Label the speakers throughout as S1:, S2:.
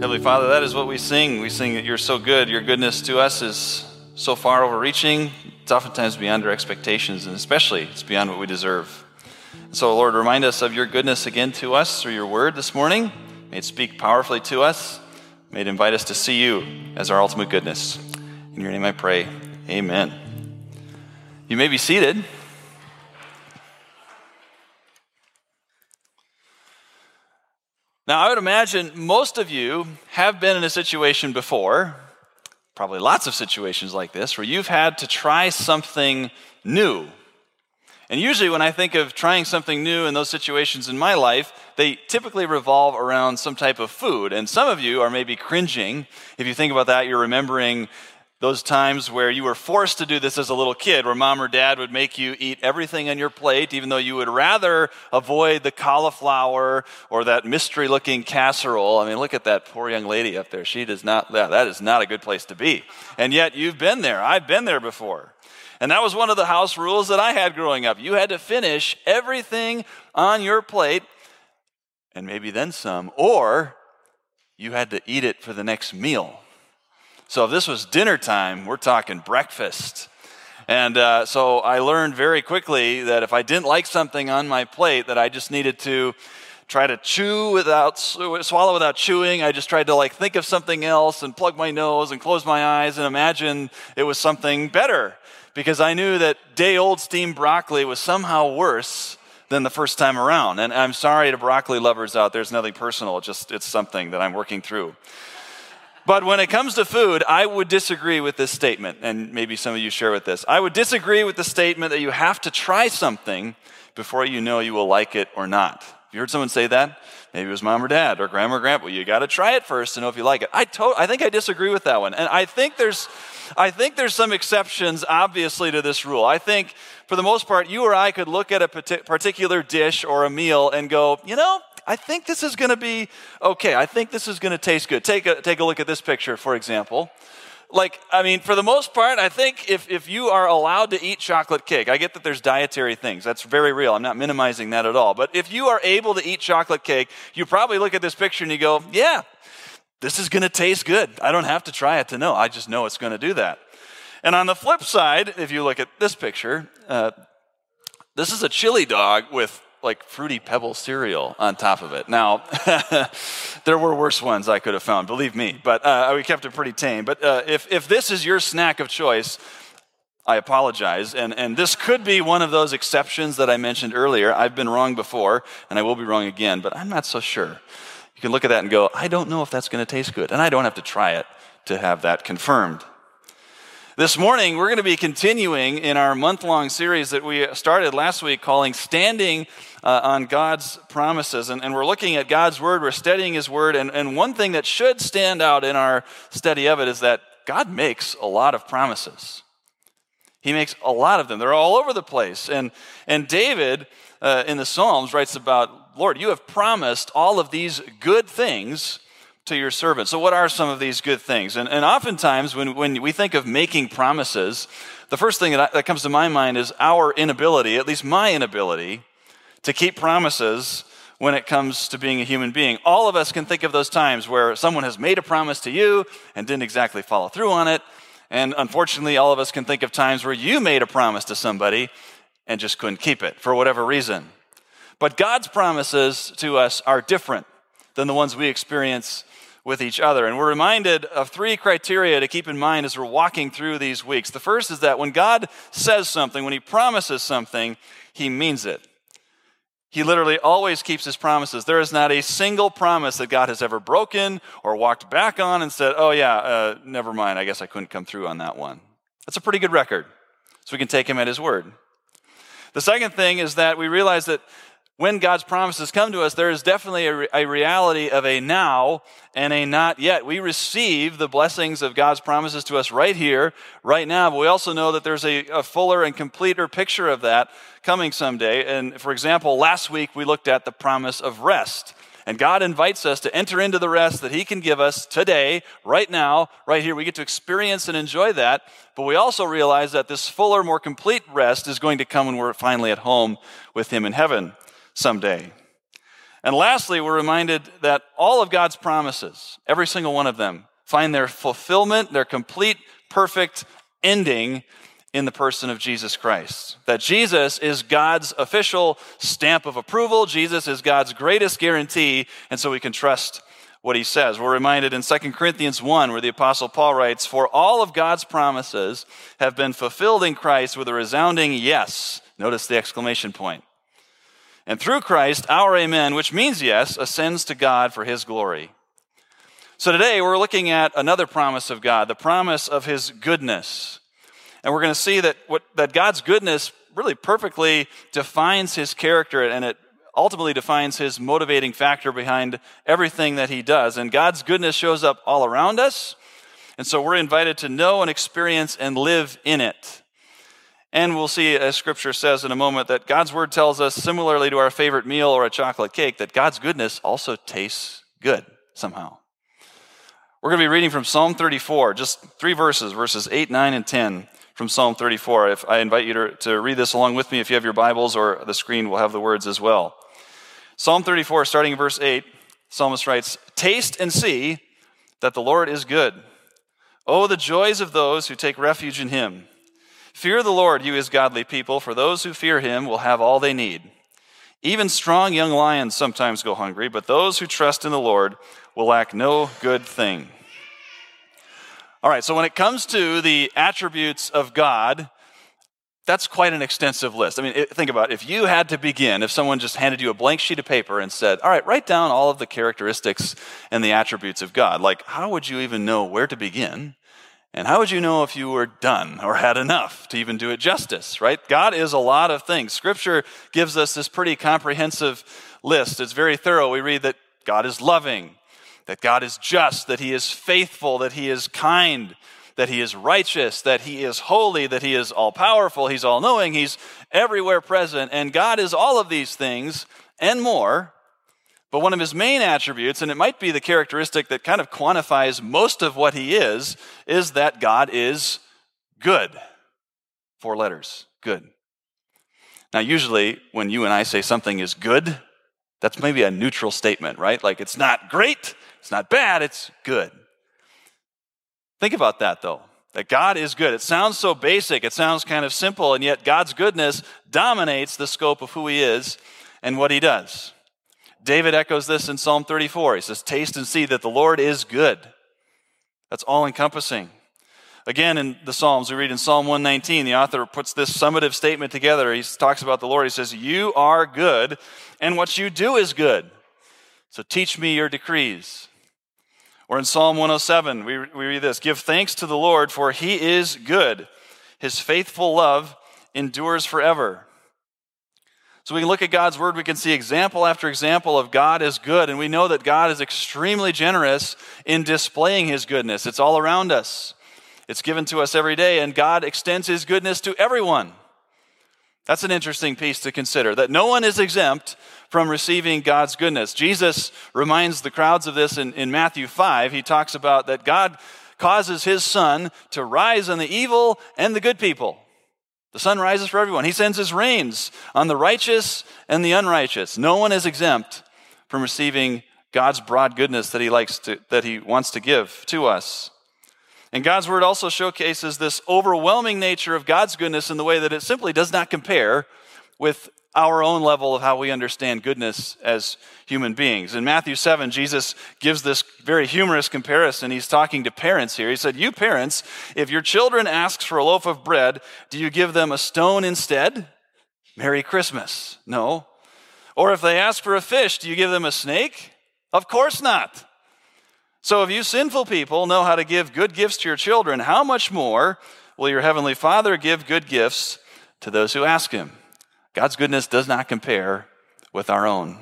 S1: Heavenly Father, that is what we sing. We sing that you're so good. Your goodness to us is so far overreaching. It's oftentimes beyond our expectations, and especially it's beyond what we deserve. So, Lord, remind us of your goodness again to us through your word this morning. May it speak powerfully to us. May it invite us to see you as our ultimate goodness. In your name I pray. Amen. You may be seated. Now, I would imagine most of you have been in a situation before, probably lots of situations like this, where you've had to try something new. And usually, when I think of trying something new in those situations in my life, they typically revolve around some type of food. And some of you are maybe cringing. If you think about that, you're remembering those times where you were forced to do this as a little kid, where mom or dad would make you eat everything on your plate, even though you would rather avoid the cauliflower or that mystery looking casserole. I mean, look at that poor young lady up there. She does not, that is not a good place to be. And yet you've been there. I've been there before. And that was one of the house rules that I had growing up. You had to finish everything on your plate and maybe then some, or you had to eat it for the next meal. So if this was dinner time, we're talking breakfast. And uh, so I learned very quickly that if I didn't like something on my plate, that I just needed to try to chew without swallow without chewing. I just tried to like think of something else and plug my nose and close my eyes and imagine it was something better because I knew that day old steamed broccoli was somehow worse than the first time around. And I'm sorry to broccoli lovers out there, it's nothing personal, it's just it's something that I'm working through. But when it comes to food, I would disagree with this statement, and maybe some of you share with this. I would disagree with the statement that you have to try something before you know you will like it or not. You heard someone say that? Maybe it was mom or dad or grandma or grandpa. You got to try it first to know if you like it. I, to- I think I disagree with that one. And I think, there's, I think there's some exceptions, obviously, to this rule. I think, for the most part, you or I could look at a particular dish or a meal and go, you know, I think this is going to be okay. I think this is going to taste good. Take a, take a look at this picture, for example. Like, I mean, for the most part, I think if, if you are allowed to eat chocolate cake, I get that there's dietary things. That's very real. I'm not minimizing that at all. But if you are able to eat chocolate cake, you probably look at this picture and you go, yeah, this is going to taste good. I don't have to try it to know. I just know it's going to do that. And on the flip side, if you look at this picture, uh, this is a chili dog with like fruity pebble cereal on top of it. Now, there were worse ones I could have found, believe me, but uh, we kept it pretty tame. But uh, if, if this is your snack of choice, I apologize. And, and this could be one of those exceptions that I mentioned earlier. I've been wrong before, and I will be wrong again, but I'm not so sure. You can look at that and go, I don't know if that's going to taste good. And I don't have to try it to have that confirmed. This morning, we're going to be continuing in our month long series that we started last week calling Standing uh, on God's Promises. And, and, we're looking at God's Word, we're studying His Word. And, and one thing that should stand out in our study of it is that God makes a lot of promises. He makes a lot of them, they're all over the place. And, and David uh, in the Psalms writes about, Lord, you have promised all of these good things to your servant. So, what are some of these good things? And, and oftentimes, when, when we think of making promises, the first thing that, I, that comes to my mind is our inability, at least my inability, to keep promises when it comes to being a human being. All of us can think of those times where someone has made a promise to you and didn't exactly follow through on it. And unfortunately, all of us can think of times where you made a promise to somebody and just couldn't keep it for whatever reason. But God's promises to us are different than the ones we experience with each other. And we're reminded of three criteria to keep in mind as we're walking through these weeks. The first is that when God says something, when He promises something, He means it. He literally always keeps his promises. There is not a single promise that God has ever broken or walked back on and said, oh, yeah, uh, never mind. I guess I couldn't come through on that one. That's a pretty good record. So we can take him at his word. The second thing is that we realize that when God's promises come to us, there is definitely a, a, reality of a now and a not yet. We receive the blessings of God's promises to us right here, right now, but we also know that there's a, a fuller and completer picture of that coming someday. And for example, last week we looked at the promise of rest. And God invites us to enter into the rest that He can give us today, right now, right here. We get to experience and enjoy that. But we also realize that this fuller, more complete rest is going to come when we're finally at home with Him in heaven someday. And lastly, we're reminded that all of God's promises, every single one of them, find their fulfillment, their complete, perfect ending in the person of Jesus Christ. That Jesus is God's official stamp of approval, Jesus is God's greatest guarantee, and so we can trust what he says. We're reminded in 2 Corinthians 1, where the Apostle Paul writes, For all of God's promises have been fulfilled in Christ with a resounding yes. Notice the exclamation point. And through Christ, our amen, which means yes, ascends to God for his glory. So today we're looking at another promise of God, the promise of his goodness. And we're going to see that, what, that God's goodness really perfectly defines his character and it ultimately defines his motivating factor behind everything that he does. And God's goodness shows up all around us. And so we're invited to know and experience and live in it. And we'll see, as scripture says in a moment, that God's word tells us, similarly to our favorite meal or a chocolate cake, that God's goodness also tastes good somehow. We're going to be reading from Psalm 34, just three verses, verses 8, 9, and 10 from Psalm 34. If I invite you to, to read this along with me, if you have your Bibles or the screen will have the words as well. Psalm 34, starting in verse 8, psalmist writes, Taste and see that the Lord is good. Oh, the joys of those who take refuge in him. Fear the Lord, you his godly people, for those who fear him will have all they need. Even strong young lions sometimes go hungry, but those who trust in the Lord will lack no good thing. All right, so when it comes to the attributes of God, that's quite an extensive list. I mean, think about it. If you had to begin, if someone just handed you a blank sheet of paper and said, All right, write down all of the characteristics and the attributes of God, like, how would you even know where to begin? And how would you know if you were done or had enough to even do it justice, right? God is a lot of things. Scripture gives us this pretty comprehensive list. It's very thorough. We read that God is loving, that God is just, that He is faithful, that He is kind, that He is righteous, that He is holy, that He is all powerful, He's all knowing, He's everywhere present. And God is all of these things and more. But one of his main attributes, and it might be the characteristic that kind of quantifies most of what he is, is that God is good. Four letters, good. Now, usually when you and I say something is good, that's maybe a neutral statement, right? Like it's not great, it's not bad, it's good. Think about that though. That God is good. It sounds so basic, it sounds kind of simple, and yet God's goodness dominates the scope of who He is and what He does. David echoes this in Psalm 34. He says, Taste and see that the Lord is good. That's all encompassing. Again, in the Psalms, we read in Psalm 119, the author puts this summative statement together. He talks about the Lord. He says, You are good, and what you do is good. So teach me your decrees. Or in Psalm 107, we, we read this Give thanks to the Lord, for he is good. His faithful love endures forever. So we can look at God's word, we can see example after example of God is good, and we know that God is extremely generous in displaying his goodness. It's all around us, it's given to us every day, and God extends his goodness to everyone. That's an interesting piece to consider that no one is exempt from receiving God's goodness. Jesus reminds the crowds of this in, in Matthew 5. He talks about that God causes his sun to rise on the evil and the good people. The sun rises for everyone. He sends his rains on the righteous and the unrighteous. No one is exempt from receiving God's broad goodness that he likes to, that he wants to give to us. And God's word also showcases this overwhelming nature of God's goodness in the way that it simply does not compare with our own level of how we understand goodness as human beings. In Matthew 7, Jesus gives this very humorous comparison. He's talking to parents here. He said, You parents, if your children asks for a loaf of bread, do you give them a stone instead? Merry Christmas. No. Or if they ask for a fish, do you give them a snake? Of course not. So if you sinful people know how to give good gifts to your children, how much more will your heavenly Father give good gifts to those who ask him? God's goodness does not compare with our own.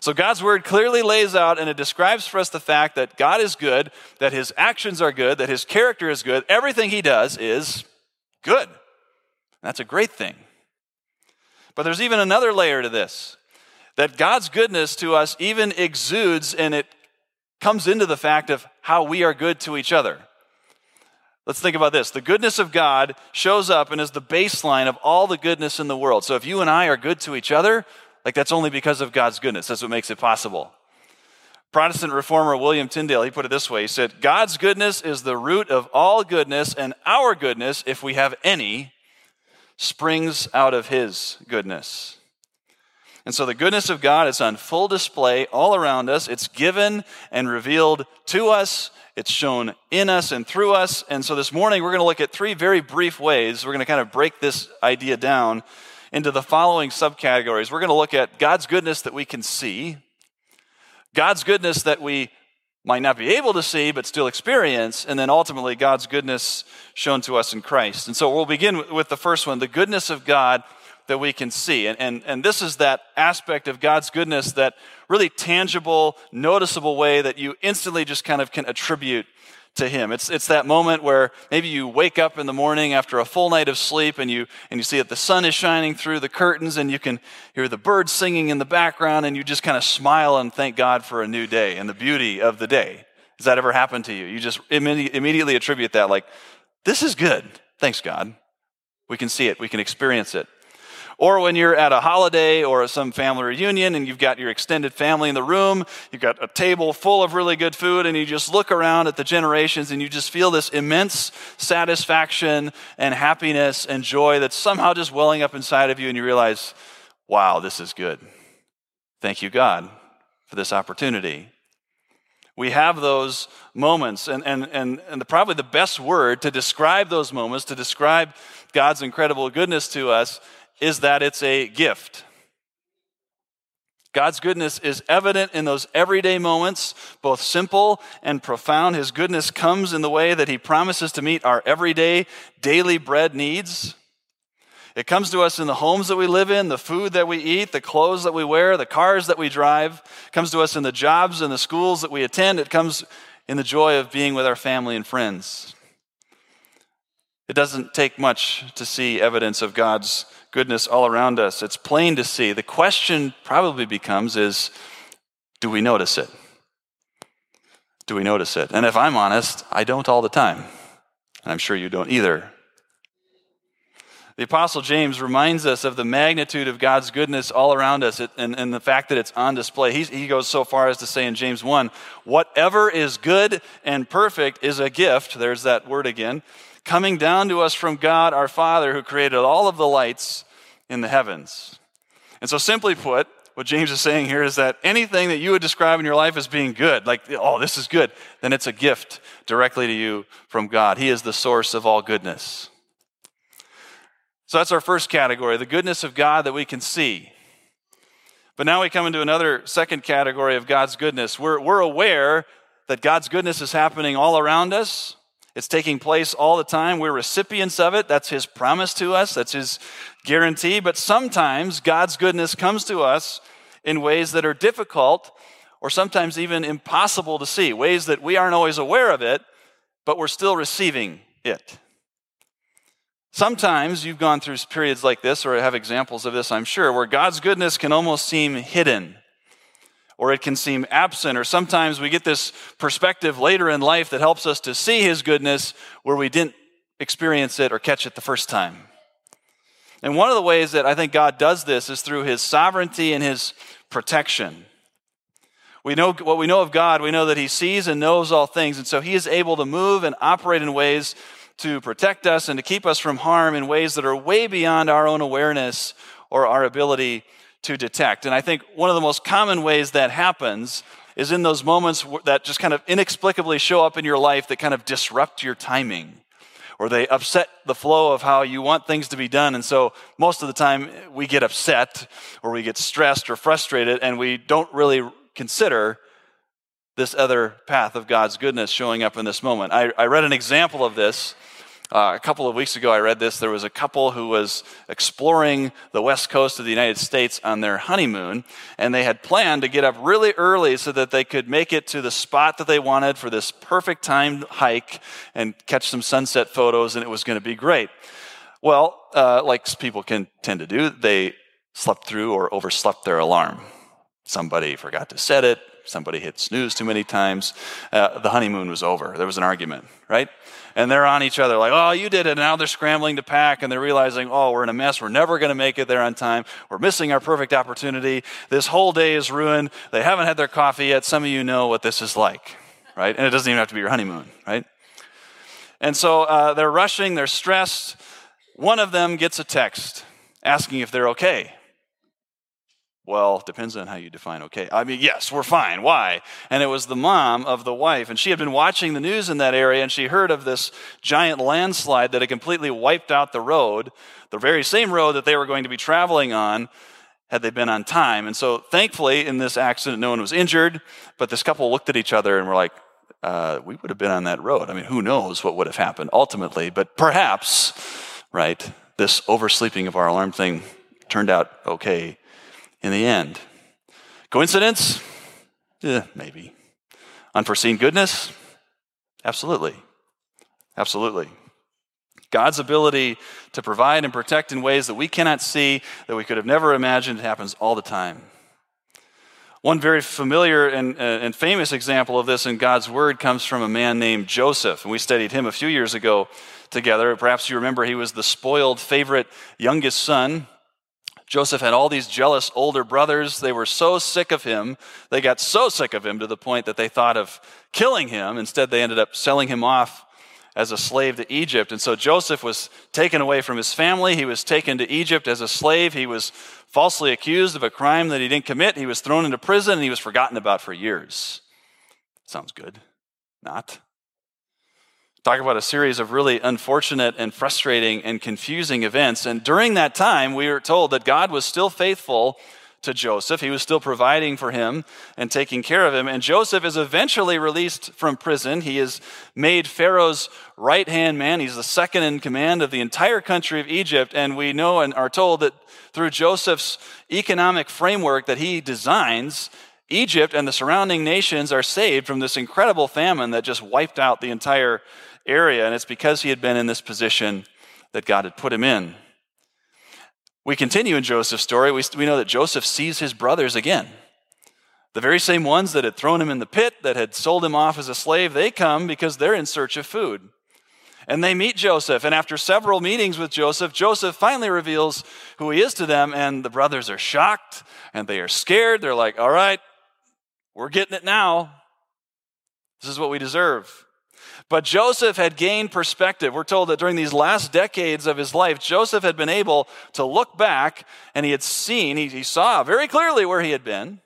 S1: So, God's word clearly lays out and it describes for us the fact that God is good, that his actions are good, that his character is good. Everything he does is good. That's a great thing. But there's even another layer to this that God's goodness to us even exudes and it comes into the fact of how we are good to each other. Let's think about this. The goodness of God shows up and is the baseline of all the goodness in the world. So if you and I are good to each other, Like that's only because of God's goodness. That's what makes it possible. Protestant reformer William Tyndale, he put it this way. He said, God's goodness is the root of all goodness, and our goodness, if we have any, springs out of his goodness. And so the goodness of God is on full display all around us. It's given and revealed to us. It's shown in us and through us. And so this morning we're going to look at three very brief ways. We're going to kind of break this idea down into the following subcategories. We're going to look at God's goodness that we can see, God's goodness that we might not be able to see but still experience, and then ultimately God's goodness shown to us in Christ. And so we'll begin with the first one the goodness of God that we can see. And, and, and this is that aspect of God's goodness, that really tangible, noticeable way that you instantly just kind of can attribute to him. It's, it's that moment where maybe you wake up in the morning after a full night of sleep and you, and you see that the sun is shining through the curtains and you can hear the birds singing in the background and you just kind of smile and thank God for a new day and the beauty of the day. Has that ever happened to you? You just immediately attribute that like, this is good. Thanks, God. We can see it. We can experience it. Or when you're at a holiday or some family reunion and you've got your extended family in the room, you've got a table full of really good food, and you just look around at the generations and you just feel this immense satisfaction and happiness and joy that's somehow just welling up inside of you, and you realize, wow, this is good. Thank you, God, for this opportunity. We have those moments, and, and, and, and the, probably the best word to describe those moments, to describe God's incredible goodness to us, is that it's a gift. God's goodness is evident in those everyday moments, both simple and profound. His goodness comes in the way that He promises to meet our everyday, daily bread needs. It comes to us in the homes that we live in, the food that we eat, the clothes that we wear, the cars that we drive. It comes to us in the jobs and the schools that we attend. It comes in the joy of being with our family and friends. It doesn't take much to see evidence of God's goodness all around us. It's plain to see. The question probably becomes is do we notice it? Do we notice it? And if I'm honest, I don't all the time. And I'm sure you don't either. The Apostle James reminds us of the magnitude of God's goodness all around us and, and the fact that it's on display. He, he goes so far as to say in James 1 whatever is good and perfect is a gift. There's that word again coming down to us from God our Father who created all of the lights in the heavens. And so, simply put, what James is saying here is that anything that you would describe in your life as being good, like, oh, this is good, then it's a gift directly to you from God. He is the source of all goodness. So that's our first category, the goodness of God that we can see. But now we come into another second category of God's goodness. We're, we're aware that God's goodness is happening all around us. It's taking place all the time. We're recipients of it. That's His promise to us, that's His guarantee. But sometimes God's goodness comes to us in ways that are difficult or sometimes even impossible to see, ways that we aren't always aware of it, but we're still receiving it. Sometimes you've gone through periods like this, or have examples of this, I'm sure, where God's goodness can almost seem hidden or it can seem absent, or sometimes we get this perspective later in life that helps us to see His goodness where we didn't experience it or catch it the first time. And one of the ways that I think God does this is through His sovereignty and His protection. We know what we know of God, we know that He sees and knows all things, and so He is able to move and operate in ways to protect us and to keep us from harm in ways that are way beyond our own awareness or our ability to detect. And I think one of the most common ways that happens is in those moments that just kind of inexplicably show up in your life that kind of disrupt your timing or they upset the flow of how you want things to be done. And so most of the time we get upset or we get stressed or frustrated and we don't really consider this other path of God's goodness showing up in this moment. I, I read an example of this uh, a couple of weeks ago, I read this. There was a couple who was exploring the west coast of the United States on their honeymoon, and they had planned to get up really early so that they could make it to the spot that they wanted for this perfect timed hike and catch some sunset photos, and it was going to be great. Well, uh, like people can tend to do, they slept through or overslept their alarm. Somebody forgot to set it, somebody hit snooze too many times. Uh, the honeymoon was over. There was an argument, right? And they're on each other like, oh, you did it. And now they're scrambling to pack and they're realizing, oh, we're in a mess. We're never going to make it there on time. We're missing our perfect opportunity. This whole day is ruined. They haven't had their coffee yet. Some of you know what this is like, right? And it doesn't even have to be your honeymoon, right? And so uh, they're rushing, they're stressed. One of them gets a text asking if they're okay. Well, depends on how you define okay. I mean, yes, we're fine. Why? And it was the mom of the wife. And she had been watching the news in that area and she heard of this giant landslide that had completely wiped out the road, the very same road that they were going to be traveling on had they been on time. And so, thankfully, in this accident, no one was injured. But this couple looked at each other and were like, uh, we would have been on that road. I mean, who knows what would have happened ultimately, but perhaps, right, this oversleeping of our alarm thing turned out okay in the end. Coincidence? Eh, maybe. Unforeseen goodness? Absolutely. Absolutely. God's ability to provide and protect in ways that we cannot see, that we could have never imagined, happens all the time. One very familiar and, uh, and, famous example of this in God's Word comes from a man named Joseph. And we studied him a few years ago together. Perhaps you remember he was the spoiled favorite youngest son Joseph had all these jealous older brothers. They were so sick of him. They got so sick of him to the point that they thought of killing him. Instead, they ended up selling him off as a slave to Egypt. And so Joseph was taken away from his family. He was taken to Egypt as a slave. He was falsely accused of a crime that he didn't commit. He was thrown into prison and he was forgotten about for years. Sounds good. Not. Talk about a series of really unfortunate and frustrating and confusing events. And during that time, we were told that God was still faithful to Joseph. He was still providing for him and taking care of him. And Joseph is eventually released from prison. He is made Pharaoh's right hand man. He's the second in command of the entire country of Egypt. And we know and are told that through Joseph's economic framework that he designs, Egypt and the surrounding nations are saved from this incredible famine that just wiped out the entire area, and it's because he had been in this position that God had put him in. We continue in Joseph's story. We, we know that Joseph sees his brothers again. The very same ones that had thrown him in the pit, that had sold him off as a slave, they come because they're in search of food. And they meet Joseph. And after several meetings with Joseph, Joseph finally reveals who he is to them. And the brothers are shocked and they are scared. They're like, all right, we're getting it now. This is what we deserve. But Joseph had gained perspective. We're told that during these last decades of his life, Joseph had been able to look back and he had seen, he, he saw very clearly where he had been.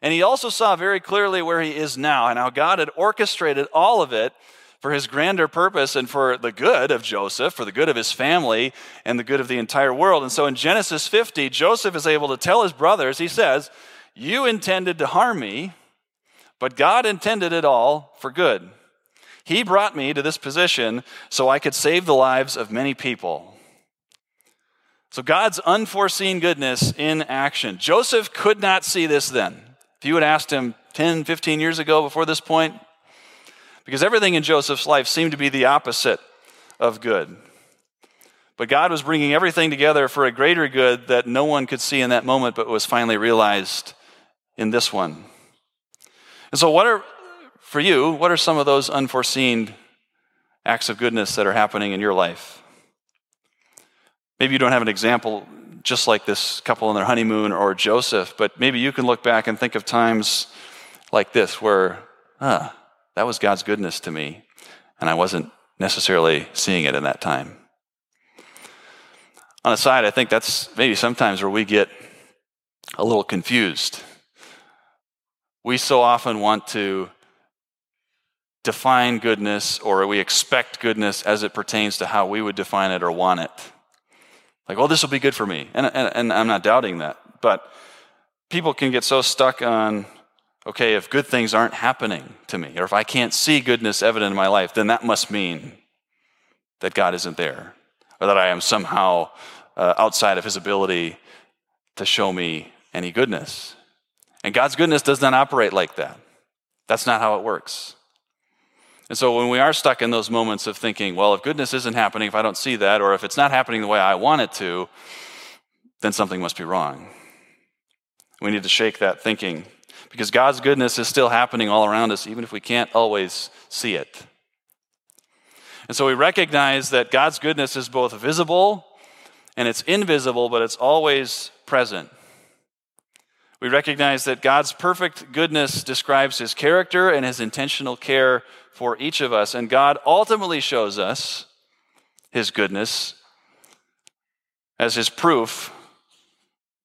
S1: And he also saw very clearly where he is now and how God had orchestrated all of it for his grander purpose and for the good of Joseph, for the good of his family, and the good of the entire world. And so in Genesis 50, Joseph is able to tell his brothers, he says, You intended to harm me, but God intended it all for good he brought me to this position so I could save the lives of many people. So, God's unforeseen goodness in action. Joseph could not see this then. If you had asked him 10, 15 years ago before this point, because everything in Joseph's life seemed to be the opposite of good. But God was bringing everything together for a greater good that no one could see in that moment, but was finally realized in this one. And so, what are for you, what are some of those unforeseen acts of goodness that are happening in your life? Maybe you don't have an example just like this couple on their honeymoon or Joseph, but maybe you can look back and think of times like this where, ah, that was God's goodness to me, and I wasn't necessarily seeing it in that time. On the side, I think that's maybe sometimes where we get a little confused. We so often want to define goodness or we expect goodness as it pertains to how we would define it or want it. Like, well, this will be good for me. And, and, and I'm not doubting that. But people can get so stuck on, okay, if good things aren't happening to me, or if I can't see goodness evident in my life, then that must mean that God isn't there, or that I am somehow uh, outside of his ability to show me any goodness. And God's goodness does not operate like that. That's not how it works. And so when we are stuck in those moments of thinking, well, if goodness isn't happening, if I don't see that, or if it's not happening the way I want it to, then something must be wrong. We need to shake that thinking because God's goodness is still happening all around us, even if we can't always see it. And so we recognize that God's goodness is both visible and it's invisible, but it's always present. We recognize that God's perfect goodness describes his character and his intentional care for each of us. And God ultimately shows us his goodness as his proof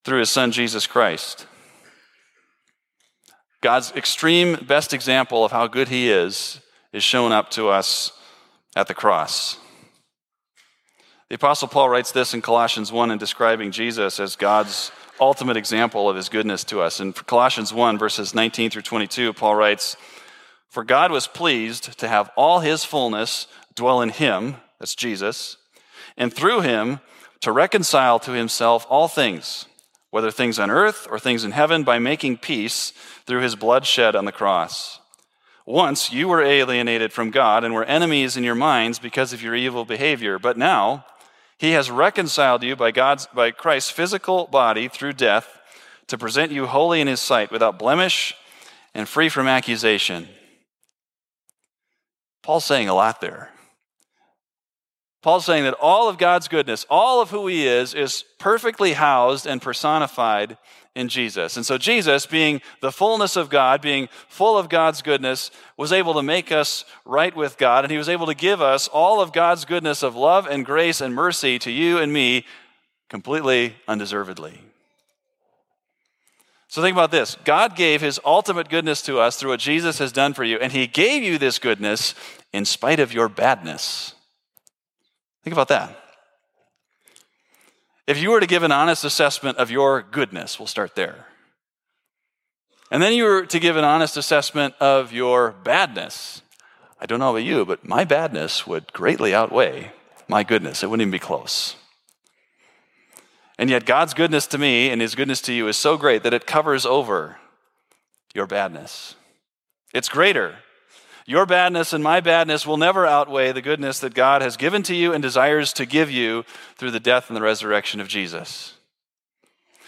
S1: through his son Jesus Christ. God's extreme best example of how good he is is shown up to us at the cross. The Apostle Paul writes this in Colossians 1 in describing Jesus as God's ultimate example of his goodness to us. In Colossians 1, verses 19 through 22, Paul writes, For God was pleased to have all his fullness dwell in him, that's Jesus, and through him to reconcile to himself all things, whether things on earth or things in heaven, by making peace through his blood shed on the cross. Once you were alienated from God and were enemies in your minds because of your evil behavior, but now, he has reconciled you by, God's, by Christ's physical body through death to present you holy in his sight, without blemish and free from accusation. Paul's saying a lot there. Paul's saying that all of God's goodness, all of who he is, is perfectly housed and personified in Jesus. And so, Jesus, being the fullness of God, being full of God's goodness, was able to make us right with God. And he was able to give us all of God's goodness of love and grace and mercy to you and me completely undeservedly. So, think about this God gave his ultimate goodness to us through what Jesus has done for you, and he gave you this goodness in spite of your badness. Think about that. If you were to give an honest assessment of your goodness, we'll start there. And then you were to give an honest assessment of your badness. I don't know about you, but my badness would greatly outweigh my goodness. It wouldn't even be close. And yet, God's goodness to me and His goodness to you is so great that it covers over your badness. It's greater your badness and my badness will never outweigh the goodness that God has given to you and desires to give you through the death and the resurrection of Jesus.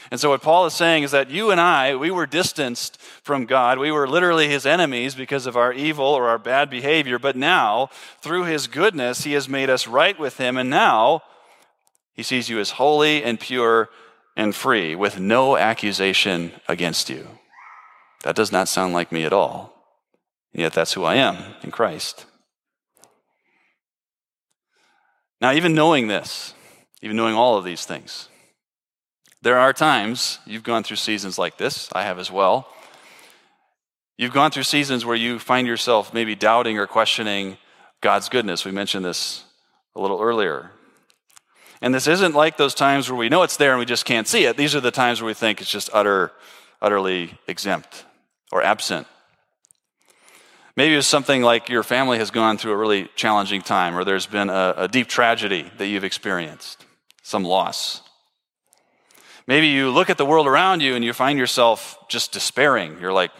S1: And so, what Paul is saying is that you and I, we were distanced from God. We were literally his enemies because of our evil or our bad behavior. But now, through his goodness, he has made us right with him. And now, he sees you as holy and pure and free with no accusation against you. That does not sound like me at all. Yet that's who I am in Christ. Now, even knowing this, even knowing all of these things, there are times you've gone through seasons like this, I have as well. You've gone through seasons where you find yourself maybe doubting or questioning God's goodness. We mentioned this a little earlier. And this isn't like those times where we know it's there and we just can't see it. These are the times where we think it's just utter, utterly exempt or absent. Maybe it's something like your family has gone through a really challenging time, or there's been a, a deep tragedy that you've experienced, some loss. Maybe you look at the world around you and you find yourself just despairing. You're like,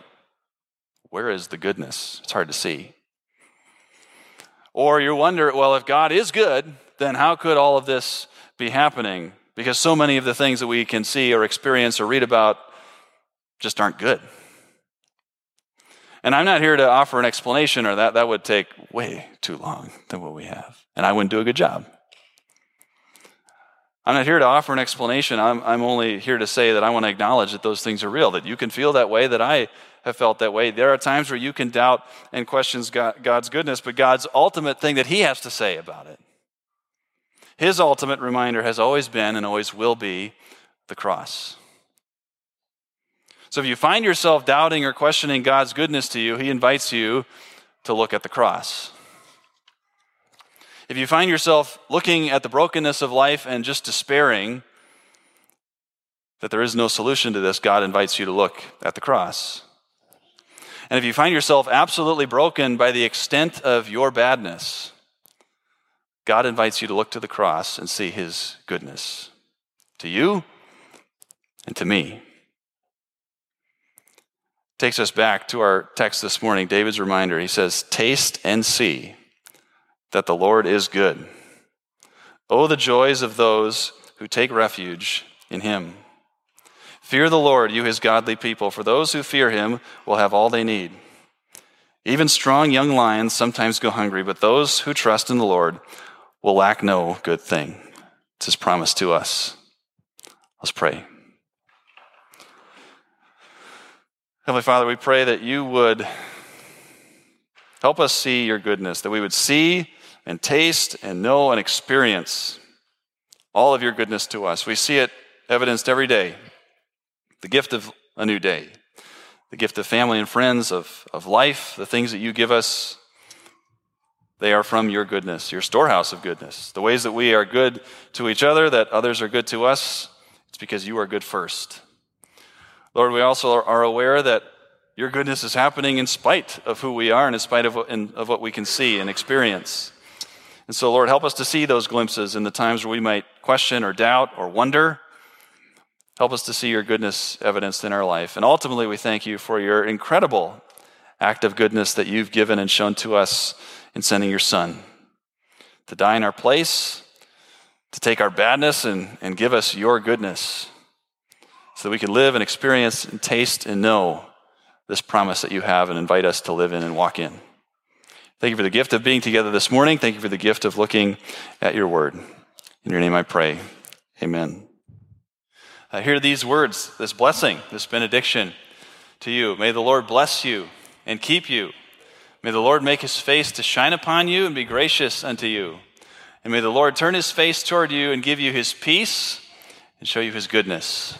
S1: where is the goodness? It's hard to see. Or you wonder, well, if God is good, then how could all of this be happening? Because so many of the things that we can see or experience or read about just aren't good. And I'm not here to offer an explanation, or that, that would take way too long than what we have. And I wouldn't do a good job. I'm not here to offer an explanation. I'm, I'm only here to say that I want to acknowledge that those things are real, that you can feel that way, that I have felt that way. There are times where you can doubt and question God's goodness, but God's ultimate thing that He has to say about it. His ultimate reminder has always been and always will be the cross. So if you find yourself doubting or questioning God's goodness to you, He invites you to look at the cross. If you find yourself looking at the brokenness of life and just despairing that there is no solution to this, God invites you to look at the cross. And if you find yourself absolutely broken by the extent of your badness, God invites you to look to the cross and see his goodness to you and to me takes us back to our text this morning, David's reminder. He says, Taste and see that the Lord is good. Oh, the joys of those who take refuge in him. Fear the Lord, you his godly people, for those who fear him will have all they need. Even strong young lions sometimes go hungry, but those who trust in the Lord will lack no good thing. It's his promise to us. Let's pray. Heavenly Father, we pray that you would help us see your goodness, that we would see and taste and know and experience all of your goodness to us. We see it evidenced every day the gift of a new day, the gift of family and friends, of, of life, the things that you give us. They are from your goodness, your storehouse of goodness. The ways that we are good to each other, that others are good to us, it's because you are good first. Lord, we also are aware that your goodness is happening in spite of who we are and in spite of what, in, of what we can see and experience. And so, Lord, help us to see those glimpses in the times where we might question or doubt or wonder. Help us to see your goodness evidenced in our life. And ultimately, we thank you for your incredible act of goodness that you've given and shown to us in sending your Son to die in our place, to take our badness and, and give us your goodness so that we can live and experience and taste and know this promise that you have and invite us to live in and walk in. Thank you for the gift of being together this morning. Thank you for the gift of looking at your word. In your name I pray. Amen. I hear these words, this blessing, this benediction to you. May the Lord bless you and keep you. May the Lord make his face to shine upon you and be gracious unto you. And may the Lord turn his face toward you and give you his peace and show you his goodness.